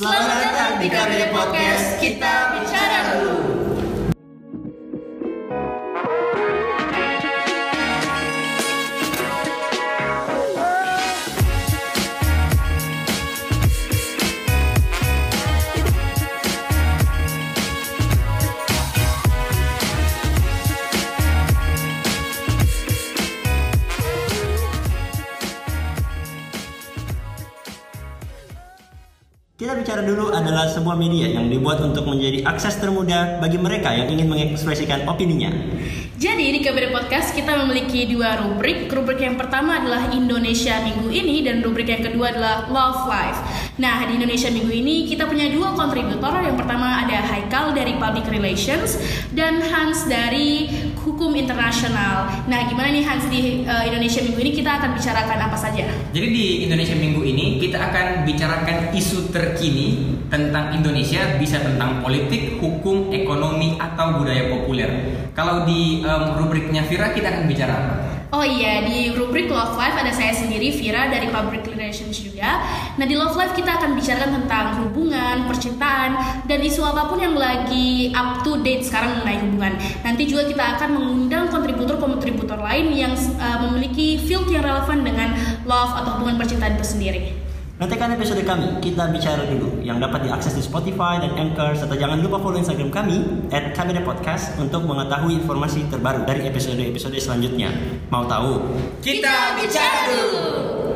Selamat datang di KBD Podcast, kita bicara dulu. Kita bicara dulu adalah sebuah media yang dibuat untuk menjadi akses termudah bagi mereka yang ingin mengekspresikan opininya. Jadi di KBD Podcast kita memiliki dua rubrik. Rubrik yang pertama adalah Indonesia Minggu ini dan rubrik yang kedua adalah Love Life. Nah di Indonesia Minggu ini kita punya dua kontributor. Yang pertama ada Haikal dari Public Relations dan Hans dari Hukum Internasional. Nah gimana nih Hans di uh, Indonesia Minggu ini kita akan bicarakan apa saja? Jadi di Indonesia Minggu ini kita akan bicarakan isu terkini tentang Indonesia bisa tentang politik, hukum, ekonomi atau budaya populer. Kalau di um, rubriknya Vira kita akan bicara apa? Oh iya, di rubrik Love Life ada saya sendiri, Vira dari Public Relations juga. Nah di Love Life kita akan bicarakan tentang hubungan, percintaan, dan isu apa pun yang lagi up to date sekarang mengenai hubungan. Nanti juga kita akan mengundang kontributor-kontributor lain yang uh, memiliki field yang relevan dengan love atau hubungan percintaan itu sendiri. Nantikan episode kami, kita bicara dulu, yang dapat diakses di Spotify dan Anchor, serta jangan lupa follow Instagram kami, at KBD Podcast, untuk mengetahui informasi terbaru dari episode-episode selanjutnya. Mau tahu? Kita bicara dulu.